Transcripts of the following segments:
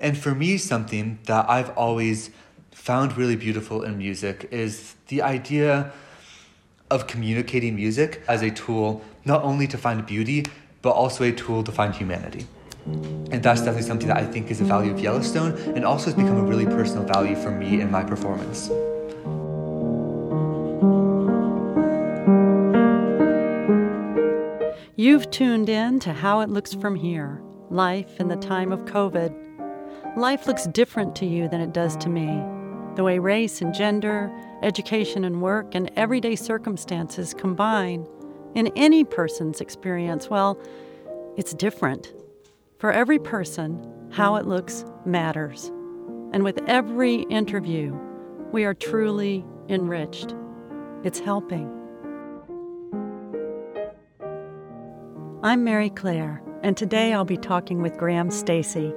And for me, something that I've always found really beautiful in music is the idea of communicating music as a tool not only to find beauty, but also a tool to find humanity. And that's definitely something that I think is a value of Yellowstone and also has become a really personal value for me in my performance. You've tuned in to How It Looks From Here Life in the Time of COVID. Life looks different to you than it does to me. The way race and gender, education and work, and everyday circumstances combine in any person's experience, well, it's different. For every person, how it looks matters. And with every interview, we are truly enriched. It's helping. I'm Mary Claire, and today I'll be talking with Graham Stacy,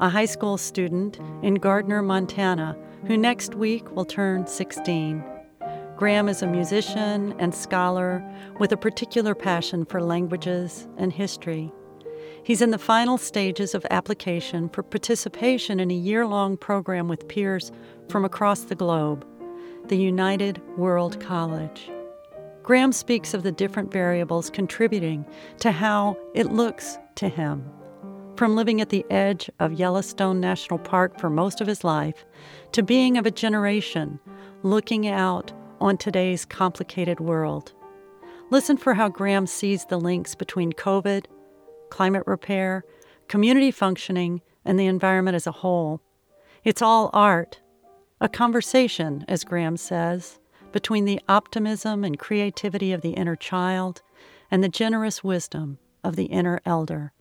a high school student in Gardiner, Montana, who next week will turn 16. Graham is a musician and scholar with a particular passion for languages and history. He's in the final stages of application for participation in a year long program with peers from across the globe, the United World College. Graham speaks of the different variables contributing to how it looks to him. From living at the edge of Yellowstone National Park for most of his life to being of a generation looking out on today's complicated world. Listen for how Graham sees the links between COVID, climate repair, community functioning, and the environment as a whole. It's all art, a conversation, as Graham says, between the optimism and creativity of the inner child and the generous wisdom of the inner elder.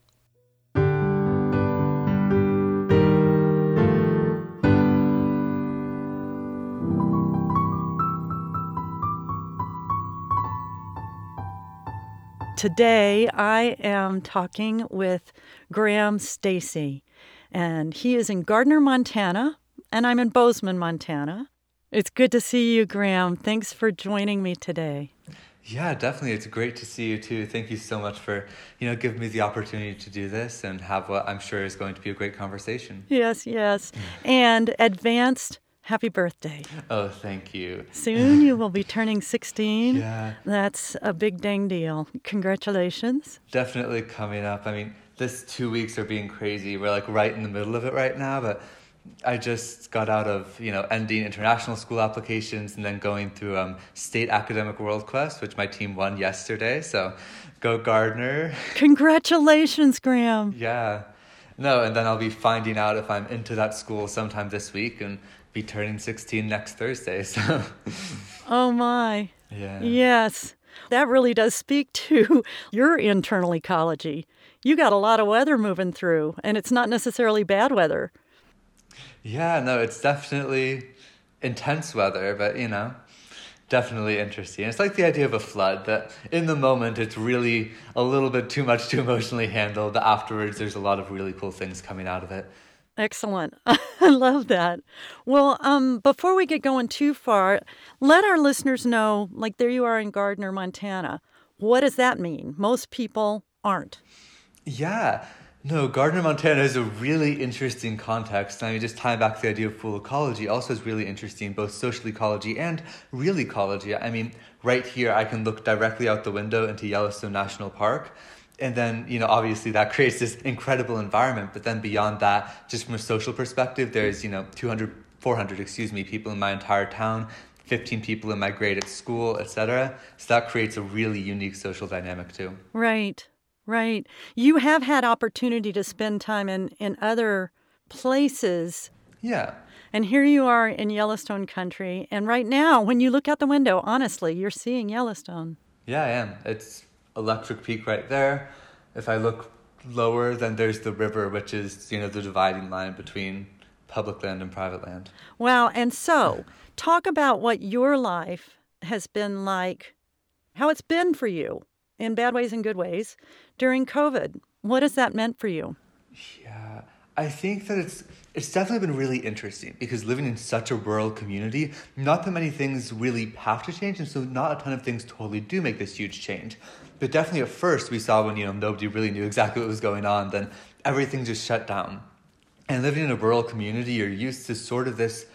Today, I am talking with Graham Stacy, and he is in Gardiner, Montana, and I'm in Bozeman, Montana. It's good to see you, Graham. Thanks for joining me today. Yeah, definitely. It's great to see you too. Thank you so much for, you know, giving me the opportunity to do this and have what I'm sure is going to be a great conversation. Yes, yes. and advanced Happy birthday. Oh, thank you. Soon you will be turning 16. yeah. That's a big dang deal. Congratulations. Definitely coming up. I mean, this two weeks are being crazy. We're like right in the middle of it right now, but I just got out of, you know, ending international school applications and then going through um, state academic world quest, which my team won yesterday. So go Gardiner. Congratulations, Graham. Yeah. No, and then I'll be finding out if I'm into that school sometime this week and be turning 16 next Thursday. So, oh my. Yeah. Yes. That really does speak to your internal ecology. You got a lot of weather moving through, and it's not necessarily bad weather. Yeah, no, it's definitely intense weather, but you know, definitely interesting. It's like the idea of a flood that in the moment it's really a little bit too much to emotionally handle, but afterwards there's a lot of really cool things coming out of it. Excellent. I love that. Well, um, before we get going too far, let our listeners know like, there you are in Gardiner, Montana. What does that mean? Most people aren't. Yeah. No, Gardiner, Montana is a really interesting context. I mean, just tying back to the idea of full ecology also is really interesting, both social ecology and real ecology. I mean, right here, I can look directly out the window into Yellowstone National Park and then you know obviously that creates this incredible environment. But then beyond that just from a social perspective there's you know 200 400 excuse me people in my entire town 15 people in my grade at school etc so that creates a really unique social dynamic too. Right right. You have had opportunity to spend time in in other places. Yeah. And here you are in Yellowstone country. And right now when you look out the window honestly you're seeing Yellowstone. Yeah I am. It's Electric Peak right there. If I look lower, then there's the river, which is you know the dividing line between public land and private land. Wow. And so, talk about what your life has been like, how it's been for you in bad ways and good ways during COVID. What has that meant for you? Yeah, I think that it's it's definitely been really interesting because living in such a rural community, not that many things really have to change, and so not a ton of things totally do make this huge change. But definitely at first we saw when you know nobody really knew exactly what was going on, then everything just shut down. And living in a rural community, you're used to sort of this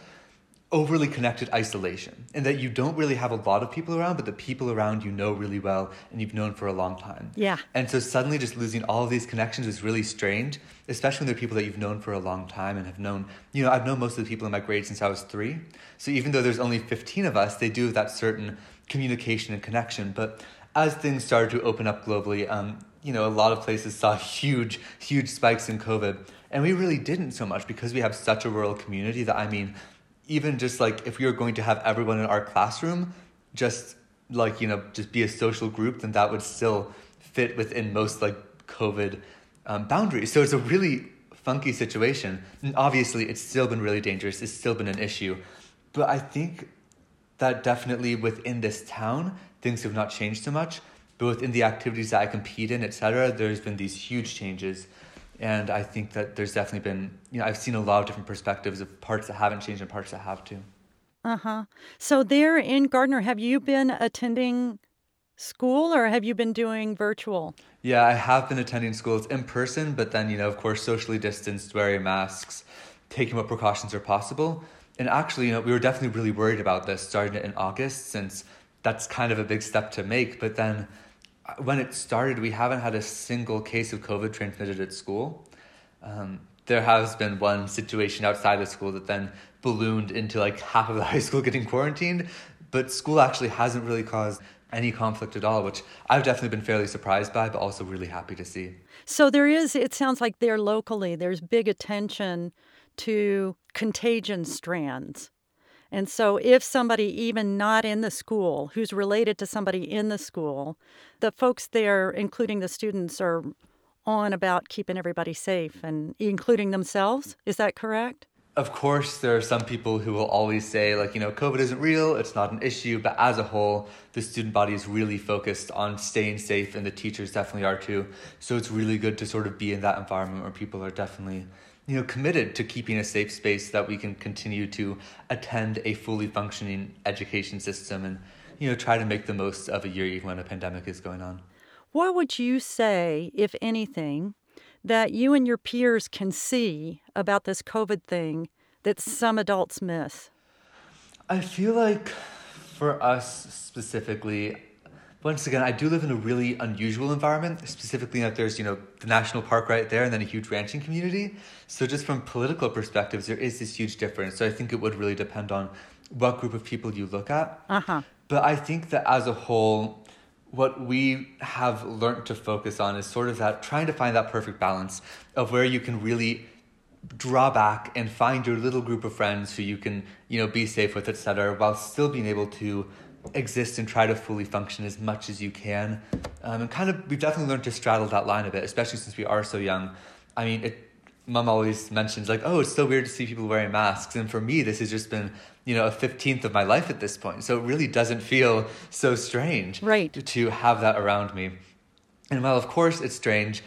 overly connected isolation and that you don't really have a lot of people around but the people around you know really well and you've known for a long time. Yeah. And so suddenly just losing all of these connections is really strange especially when they're people that you've known for a long time and have known you know i've known most of the people in my grade since i was three. So even though there's only 15 of us they do have that certain communication and connection. But as things started to open up globally um, you know a lot of places saw huge huge spikes in covid. And we really didn't so much because we have such a rural community that i mean even just like if we were going to have everyone in our classroom just like you know just be a social group then that would still fit within most like covid um, boundaries. So it's a really funky situation. And obviously it's still been really dangerous. It's still been an issue. But i think that definitely within this town things have not changed so much. But within the activities that i compete in etc there's been these huge changes and I think that there's definitely been, you know, I've seen a lot of different perspectives of parts that haven't changed and parts that have too. Uh huh. So, there in Gardiner, have you been attending school or have you been doing virtual? Yeah, I have been attending schools in person, but then, you know, of course, socially distanced, wearing masks, taking what precautions are possible. And actually, you know, we were definitely really worried about this starting in August since that's kind of a big step to make. But then when it started, we haven't had a single case of COVID transmitted at school. Um, there has been one situation outside of school that then ballooned into like half of the high school getting quarantined, but school actually hasn't really caused any conflict at all, which I've definitely been fairly surprised by, but also really happy to see. So there is, it sounds like there locally, there's big attention to contagion strands. And so, if somebody, even not in the school, who's related to somebody in the school, the folks there, including the students, are on about keeping everybody safe and including themselves. Is that correct? Of course, there are some people who will always say, like, you know, COVID isn't real, it's not an issue, but as a whole, the student body is really focused on staying safe, and the teachers definitely are too. So it's really good to sort of be in that environment where people are definitely you know, committed to keeping a safe space that we can continue to attend a fully functioning education system and, you know, try to make the most of a year even when a pandemic is going on. What would you say, if anything, that you and your peers can see about this COVID thing that some adults miss? I feel like for us specifically, once again, I do live in a really unusual environment, specifically that there's, you know, the national park right there and then a huge ranching community. So just from political perspectives, there is this huge difference. So I think it would really depend on what group of people you look at. Uh-huh. But I think that as a whole, what we have learned to focus on is sort of that trying to find that perfect balance of where you can really draw back and find your little group of friends who you can, you know, be safe with, etc., while still being able to exist and try to fully function as much as you can. Um, and kind of, we've definitely learned to straddle that line a bit, especially since we are so young. I mean, it, mom always mentions like, oh, it's so weird to see people wearing masks. And for me, this has just been, you know, a 15th of my life at this point. So it really doesn't feel so strange right. to, to have that around me. And while, of course, it's strange,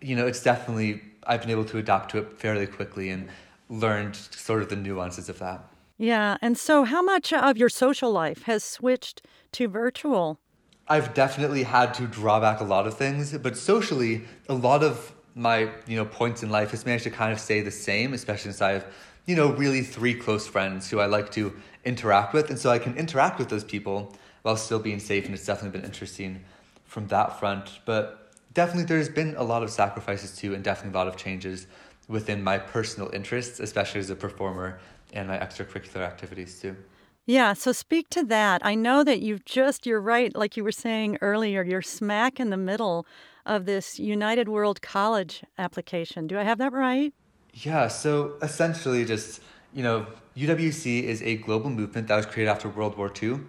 you know, it's definitely, I've been able to adapt to it fairly quickly and learned sort of the nuances of that. Yeah. And so, how much of your social life has switched to virtual? I've definitely had to draw back a lot of things, but socially, a lot of my you know points in life has managed to kind of stay the same, especially since I have you know really three close friends who I like to interact with, and so I can interact with those people while still being safe, and it's definitely been interesting from that front. But definitely, there's been a lot of sacrifices too, and definitely a lot of changes within my personal interests, especially as a performer and my extracurricular activities too. Yeah, so speak to that. I know that you've just, you're right, like you were saying earlier, you're smack in the middle of this United World College application. Do I have that right? Yeah, so essentially, just, you know, UWC is a global movement that was created after World War II.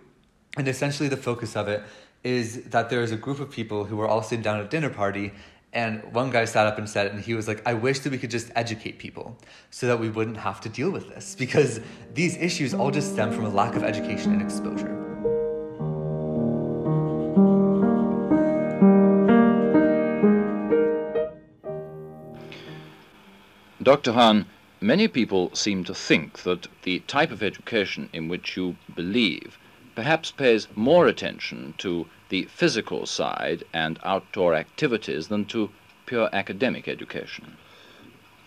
And essentially, the focus of it is that there is a group of people who are all sitting down at a dinner party and one guy sat up and said, and he was like, I wish that we could just educate people so that we wouldn't have to deal with this because these issues all just stem from a lack of education and exposure. Dr. Hahn, many people seem to think that the type of education in which you believe perhaps pays more attention to the physical side and outdoor activities than to pure academic education.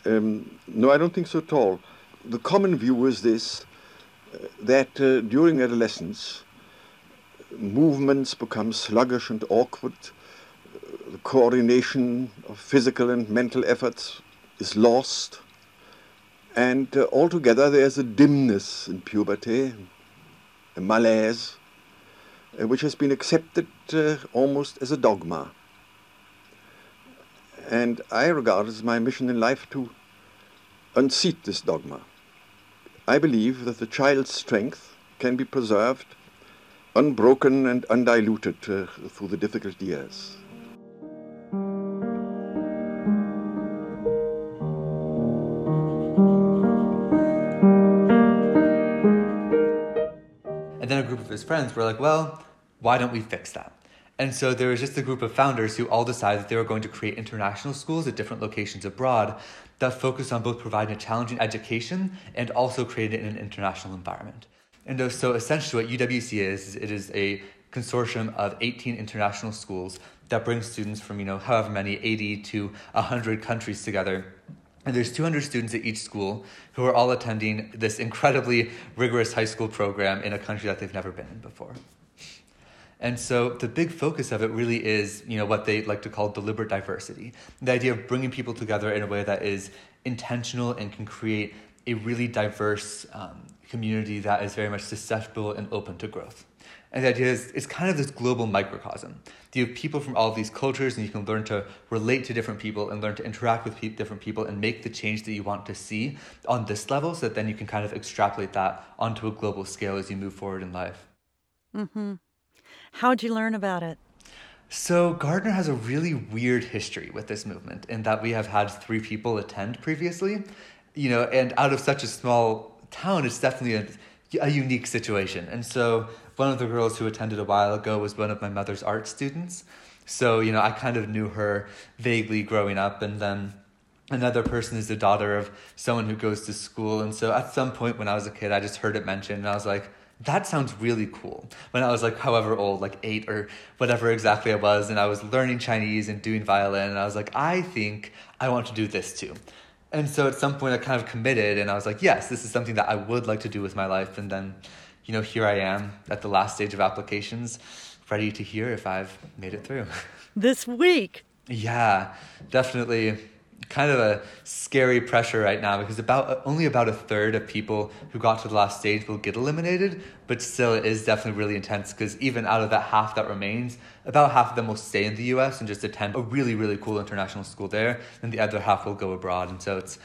Um, no, I don't think so at all. The common view is this uh, that uh, during adolescence, movements become sluggish and awkward. The coordination of physical and mental efforts is lost. And uh, altogether, there's a dimness in puberty, a malaise, which has been accepted uh, almost as a dogma. And I regard it as my mission in life to unseat this dogma. I believe that the child's strength can be preserved unbroken and undiluted uh, through the difficult years. His friends were like, well, why don't we fix that? And so there was just a group of founders who all decided that they were going to create international schools at different locations abroad that focused on both providing a challenging education and also creating an international environment. And so essentially what UWC is, is it is a consortium of 18 international schools that brings students from, you know, however many, 80 to 100 countries together there's 200 students at each school who are all attending this incredibly rigorous high school program in a country that they've never been in before. And so the big focus of it really is, you know, what they like to call deliberate diversity. The idea of bringing people together in a way that is intentional and can create a really diverse um, community that is very much susceptible and open to growth. And the idea is it's kind of this global microcosm. You have people from all of these cultures, and you can learn to relate to different people and learn to interact with pe- different people and make the change that you want to see on this level so that then you can kind of extrapolate that onto a global scale as you move forward in life. Mm-hmm. How'd you learn about it? So, Gardiner has a really weird history with this movement in that we have had three people attend previously, you know, and out of such a small town, it's definitely a, a unique situation. And so, one of the girls who attended a while ago was one of my mother's art students. So, you know, I kind of knew her vaguely growing up. And then another person is the daughter of someone who goes to school. And so, at some point when I was a kid, I just heard it mentioned and I was like, that sounds really cool. When I was like, however old, like eight or whatever exactly I was, and I was learning Chinese and doing violin, and I was like, I think I want to do this too. And so at some point I kind of committed, and I was like, yes, this is something that I would like to do with my life. And then, you know, here I am at the last stage of applications, ready to hear if I've made it through. This week. yeah, definitely kind of a scary pressure right now because about only about a third of people who got to the last stage will get eliminated but still it is definitely really intense because even out of that half that remains about half of them will stay in the us and just attend a really really cool international school there and the other half will go abroad and so it's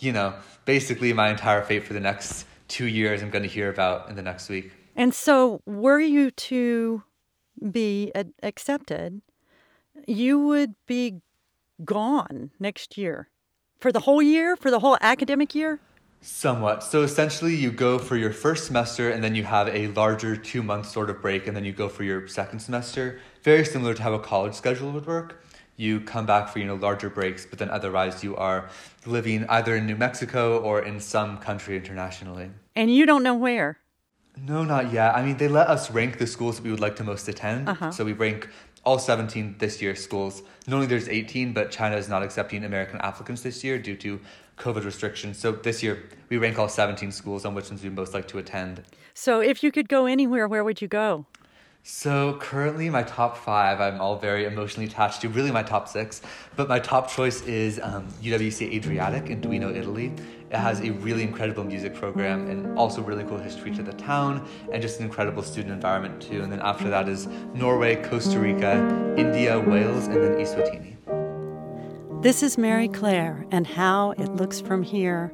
you know basically my entire fate for the next two years i'm going to hear about in the next week And so, were you to be ad- accepted, you would be gone next year for the whole year, for the whole academic year? Somewhat. So essentially, you go for your first semester and then you have a larger two month sort of break, and then you go for your second semester. Very similar to how a college schedule would work. You come back for you know larger breaks, but then otherwise you are living either in New Mexico or in some country internationally. And you don't know where. No, not yet. I mean, they let us rank the schools that we would like to most attend. Uh-huh. So we rank all 17 this year schools. Normally there's 18, but China is not accepting American applicants this year due to COVID restrictions. So this year we rank all 17 schools on which ones we most like to attend. So, if you could go anywhere, where would you go? So currently, my top five, I'm all very emotionally attached to. Really, my top six, but my top choice is um, UWC Adriatic in Duino, Italy. It has a really incredible music program and also really cool history to the town, and just an incredible student environment too. And then after that is Norway, Costa Rica, India, Wales, and then Eswatini. This is Mary Claire and how it looks from here.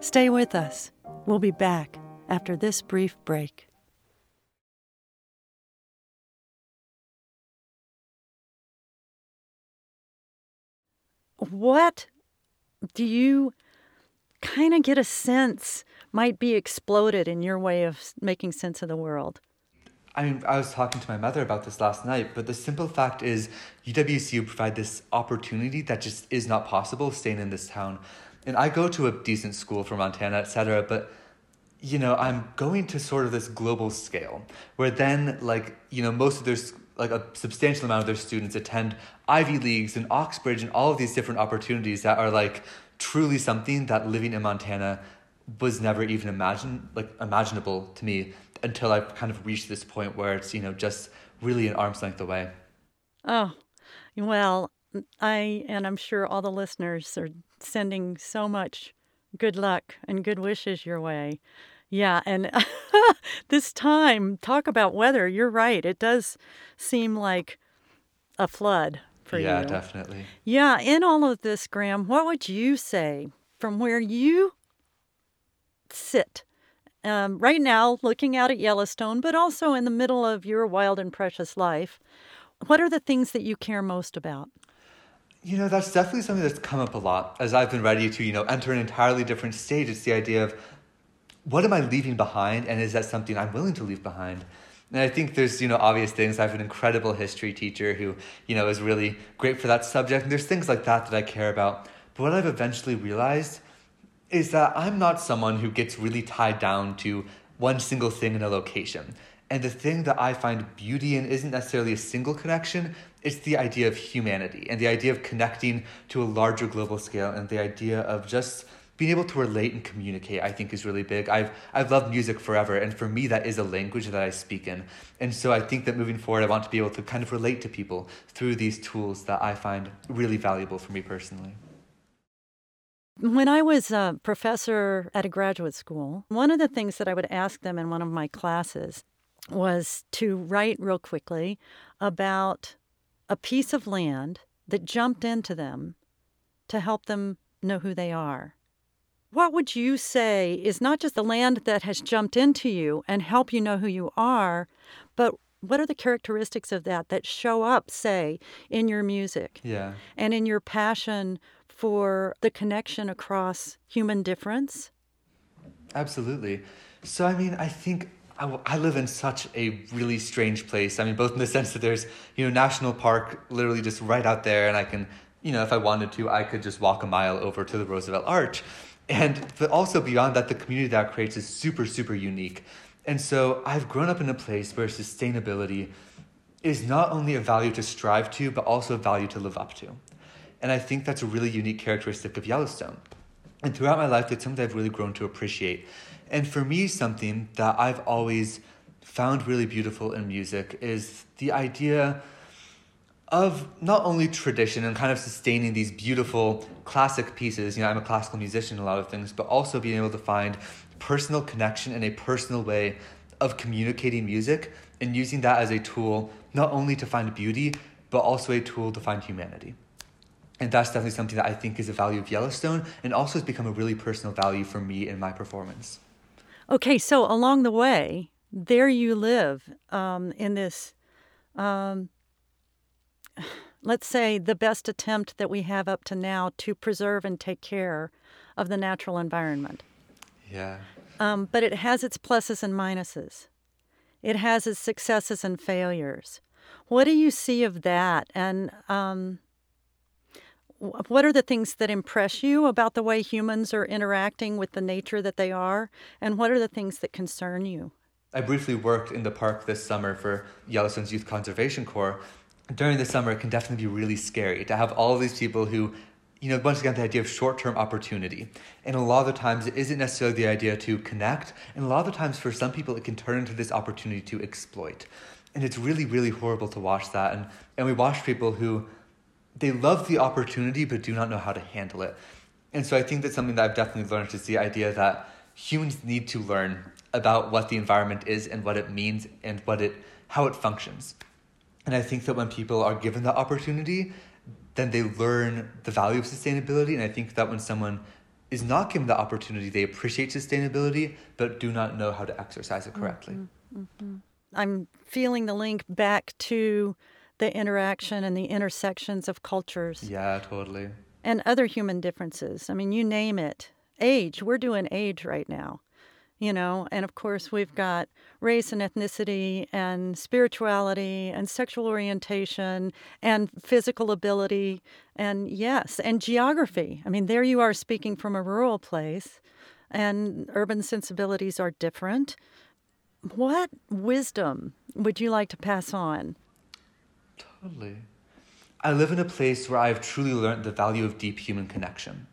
Stay with us. We'll be back after this brief break. What do you kind of get a sense might be exploded in your way of making sense of the world? I mean, I was talking to my mother about this last night, but the simple fact is UWCU provide this opportunity that just is not possible staying in this town. And I go to a decent school for Montana, etc., but you know, I'm going to sort of this global scale where then like, you know, most of their like a substantial amount of their students attend Ivy Leagues and Oxbridge and all of these different opportunities that are like truly something that living in Montana was never even imagine like imaginable to me until I kind of reached this point where it's, you know, just really an arm's length away. Oh, well, I and I'm sure all the listeners are sending so much good luck and good wishes your way. Yeah, and this time, talk about weather. You're right. It does seem like a flood for yeah, you. Yeah, definitely. Yeah, in all of this, Graham, what would you say from where you sit um, right now, looking out at Yellowstone, but also in the middle of your wild and precious life? What are the things that you care most about? You know, that's definitely something that's come up a lot as I've been ready to, you know, enter an entirely different stage. It's the idea of what am I leaving behind, and is that something I'm willing to leave behind? And I think there's, you know, obvious things. I have an incredible history teacher who, you know, is really great for that subject. And there's things like that that I care about. But what I've eventually realized is that I'm not someone who gets really tied down to one single thing in a location. And the thing that I find beauty in isn't necessarily a single connection, it's the idea of humanity and the idea of connecting to a larger global scale and the idea of just being able to relate and communicate i think is really big. I've i've loved music forever and for me that is a language that i speak in. And so i think that moving forward i want to be able to kind of relate to people through these tools that i find really valuable for me personally. When I was a professor at a graduate school, one of the things that I would ask them in one of my classes was to write real quickly about a piece of land that jumped into them to help them know who they are. What would you say is not just the land that has jumped into you and help you know who you are, but what are the characteristics of that that show up, say, in your music? Yeah. And in your passion for the connection across human difference? Absolutely. So, I mean, I think I, I live in such a really strange place. I mean, both in the sense that there's, you know, national park literally just right out there, and I can, you know, if I wanted to, I could just walk a mile over to the Roosevelt Arch. And but also beyond that, the community that creates is super, super unique. And so I've grown up in a place where sustainability is not only a value to strive to, but also a value to live up to. And I think that's a really unique characteristic of Yellowstone. And throughout my life, it's something I've really grown to appreciate. And for me, something that I've always found really beautiful in music is the idea of not only tradition and kind of sustaining these beautiful classic pieces. You know, I'm a classical musician, a lot of things, but also being able to find personal connection and a personal way of communicating music and using that as a tool not only to find beauty, but also a tool to find humanity. And that's definitely something that I think is a value of Yellowstone and also has become a really personal value for me in my performance. Okay, so along the way, there you live um, in this, um, let's say, the best attempt that we have up to now to preserve and take care of the natural environment. Yeah. Um, but it has its pluses and minuses. It has its successes and failures. What do you see of that? And um, what are the things that impress you about the way humans are interacting with the nature that they are? And what are the things that concern you? I briefly worked in the park this summer for Yellowstone's Youth Conservation Corps. During the summer, it can definitely be really scary to have all these people who, you know, once again, the idea of short term opportunity. And a lot of the times, it isn't necessarily the idea to connect. And a lot of the times, for some people, it can turn into this opportunity to exploit. And it's really, really horrible to watch that. And, and we watch people who, they love the opportunity but do not know how to handle it. And so I think that's something that I've definitely learned is the idea that humans need to learn about what the environment is and what it means and what it how it functions. And I think that when people are given the opportunity, then they learn the value of sustainability. And I think that when someone is not given the opportunity, they appreciate sustainability but do not know how to exercise it correctly. Mm-hmm. Mm-hmm. I'm feeling the link back to the interaction and the intersections of cultures. Yeah, totally. And other human differences. I mean, you name it. Age, we're doing age right now, you know, and of course we've got race and ethnicity and spirituality and sexual orientation and physical ability and yes, and geography. I mean, there you are speaking from a rural place and urban sensibilities are different. What wisdom would you like to pass on Totally. I live in a place where I've truly learned the value of deep human connection.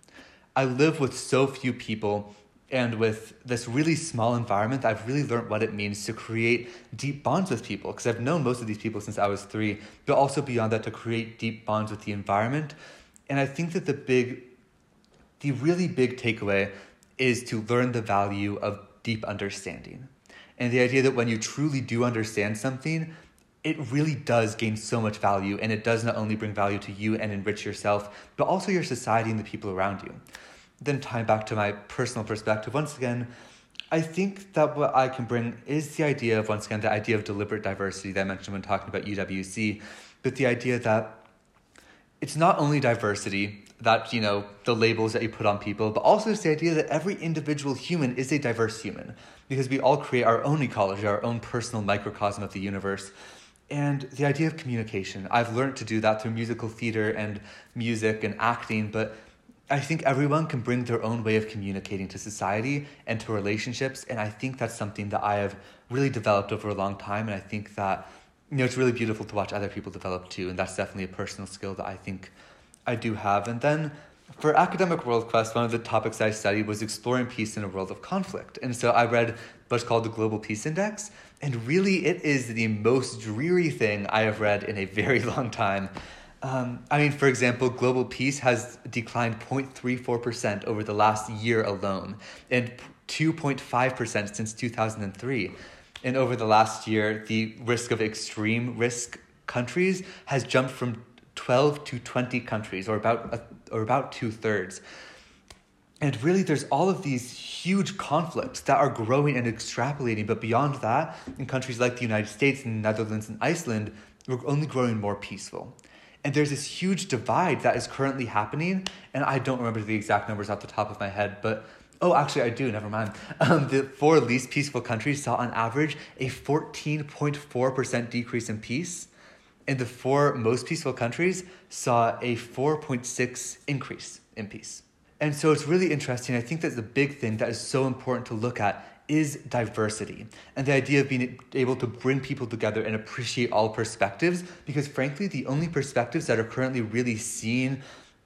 I live with so few people and with this really small environment, I've really learned what it means to create deep bonds with people because I've known most of these people since I was three, but also beyond that to create deep bonds with the environment. And I think that the big, the really big takeaway is to learn the value of deep understanding. And the idea that when you truly do understand something, it really does gain so much value and it does not only bring value to you and enrich yourself, but also your society and the people around you then tying back to my personal perspective, once again, I think that what I can bring is the idea of, once again, the idea of deliberate diversity that I mentioned when talking about UWC, but the idea that it's not only diversity that, you know, the labels that you put on people, but also it's the idea that every individual human is a diverse human because we all create our own ecology, our own personal microcosm of the universe. And the idea of communication, I've learned to do that through musical theater and music and acting, but I think everyone can bring their own way of communicating to society and to relationships. And I think that's something that I have really developed over a long time. And I think that, you know, it's really beautiful to watch other people develop too. And that's definitely a personal skill that I think I do have. And then for Academic World Quest, one of the topics I studied was exploring peace in a world of conflict. And so I read what's called the Global Peace Index. And really, it is the most dreary thing I have read in a very long time. Um, I mean, for example, global peace has declined 0.34% over the last year alone, and 2.5% since 2003. And over the last year, the risk of extreme risk countries has jumped from 12 to 20 countries, or about, a, or about two thirds. And really, there's all of these huge conflicts that are growing and extrapolating. But beyond that, in countries like the United States and Netherlands and Iceland, we're only growing more peaceful. And there's this huge divide that is currently happening. And I don't remember the exact numbers off the top of my head, but oh, actually, I do, never mind. Um, the four least peaceful countries saw on average a 14.4% decrease in peace. And the four most peaceful countries saw a 4.6 increase in peace. And so it's really interesting. I think that's the big thing that is so important to look at is diversity and the idea of being able to bring people together and appreciate all perspectives because frankly the only perspectives that are currently really seeing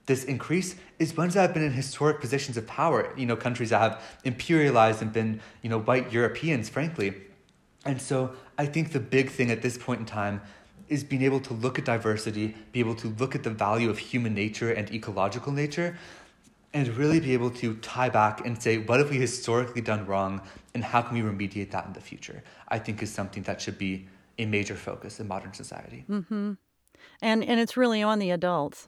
this increase is ones that have been in historic positions of power you know countries that have imperialized and been you know white europeans frankly. And so i think the big thing at this point in time is being able to look at diversity be able to look at the value of human nature and ecological nature and really be able to tie back and say, what have we historically done wrong and how can we remediate that in the future? I think is something that should be a major focus in modern society. Mm-hmm. And, and it's really on the adults.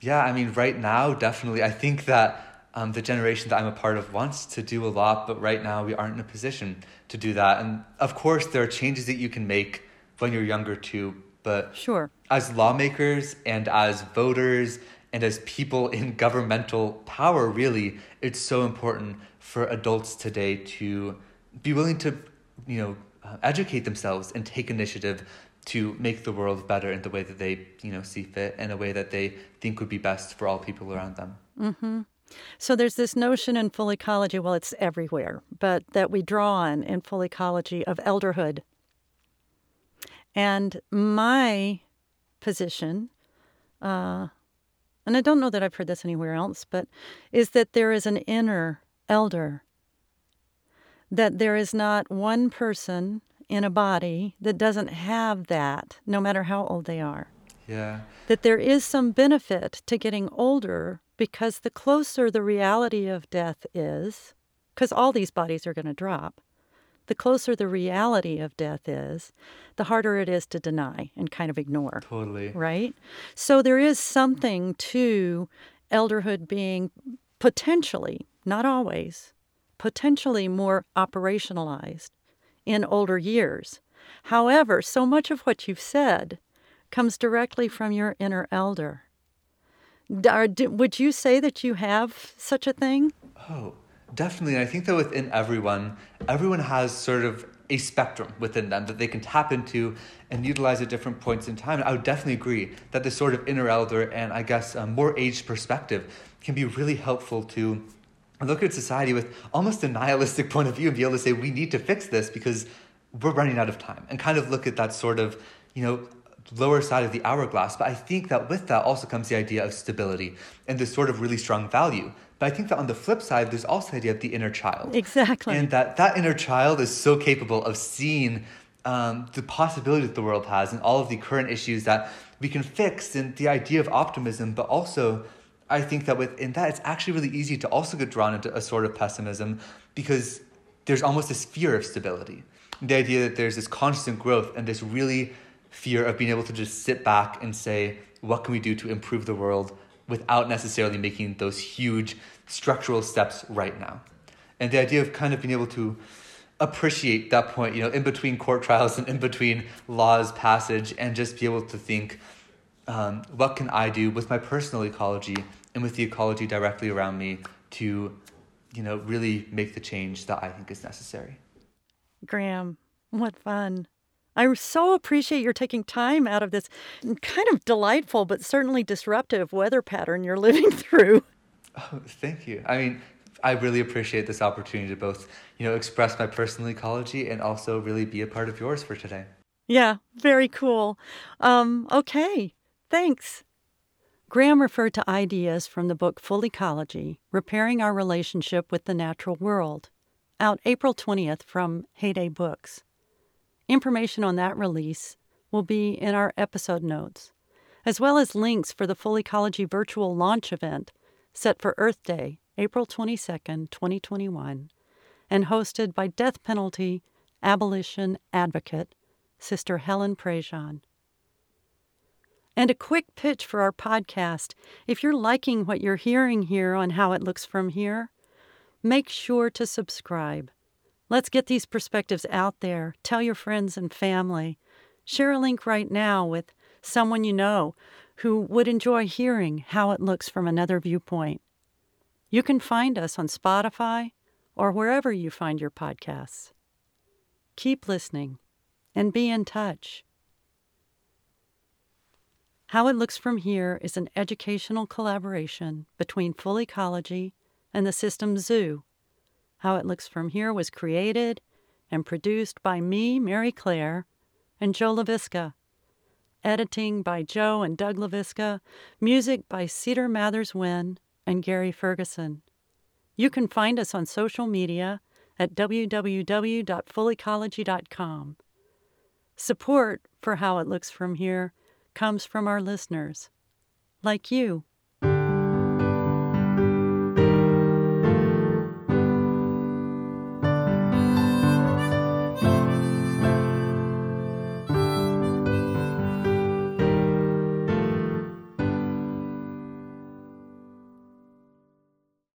Yeah, I mean, right now, definitely. I think that um, the generation that I'm a part of wants to do a lot, but right now we aren't in a position to do that. And of course, there are changes that you can make when you're younger too. But sure, as lawmakers and as voters and as people in governmental power, really, it's so important for adults today to be willing to, you know, uh, educate themselves and take initiative to make the world better in the way that they, you know, see fit in a way that they think would be best for all people around them. Mm-hmm. So there's this notion in full ecology, well, it's everywhere, but that we draw on in full ecology of elderhood. And my position, uh, and I don't know that I've heard this anywhere else, but is that there is an inner elder. That there is not one person in a body that doesn't have that, no matter how old they are. Yeah. That there is some benefit to getting older because the closer the reality of death is, because all these bodies are going to drop, the closer the reality of death is, the harder it is to deny and kind of ignore. Totally. Right? So there is something to elderhood being potentially, not always, potentially more operationalized in older years. However, so much of what you've said comes directly from your inner elder. Would you say that you have such a thing? Oh, Definitely. I think that within everyone, everyone has sort of a spectrum within them that they can tap into and utilize at different points in time. I would definitely agree that this sort of inner elder and I guess more aged perspective can be really helpful to look at society with almost a nihilistic point of view and be able to say, we need to fix this because we're running out of time and kind of look at that sort of, you know, lower side of the hourglass. But I think that with that also comes the idea of stability and this sort of really strong value But I think that on the flip side, there's also the idea of the inner child. Exactly. And that that inner child is so capable of seeing um, the possibilities that the world has and all of the current issues that we can fix and the idea of optimism, but also I think that within that, it's actually really easy to also get drawn into a sort of pessimism because there's almost this fear of stability. The idea that there's this constant growth and this really fear of being able to just sit back and say, what can we do to improve the world without necessarily making those huge structural steps right now? And the idea of kind of being able to appreciate that point, you know, in between court trials and in between laws passage, and just be able to think, um, what can I do with my personal ecology and with the ecology directly around me to, you know, really make the change that I think is necessary. Graham, what fun. I so appreciate your taking time out of this kind of delightful but certainly disruptive weather pattern you're living through. Oh, thank you. I mean, I really appreciate this opportunity to both, you know, express my personal ecology and also really be a part of yours for today. Yeah, very cool. Um, okay, thanks. Graham referred to ideas from the book Full Ecology Repairing Our Relationship with the Natural World, out April 20th from Heyday Books. Information on that release will be in our episode notes, as well as links for the Full Ecology virtual launch event set for Earth Day, April 22nd, 2021, and hosted by death penalty abolition advocate Sister Helen Prejean. And a quick pitch for our podcast. If you're liking what you're hearing here on How It Looks From Here, make sure to subscribe. Let's get these perspectives out there. Tell your friends and family. Share a link right now with someone you know who would enjoy hearing how it looks from another viewpoint. You can find us on Spotify or wherever you find your podcasts. Keep listening and be in touch. How It Looks From Here is an educational collaboration between Full Ecology and the System Zoo. How It Looks From Here was created and produced by me, Mary Claire, and Joe LaVisca. Editing by Joe and Doug LaVisca. Music by Cedar Mathers Wynn and Gary Ferguson. You can find us on social media at www.fullecology.com. Support for How It Looks From Here comes from our listeners, like you.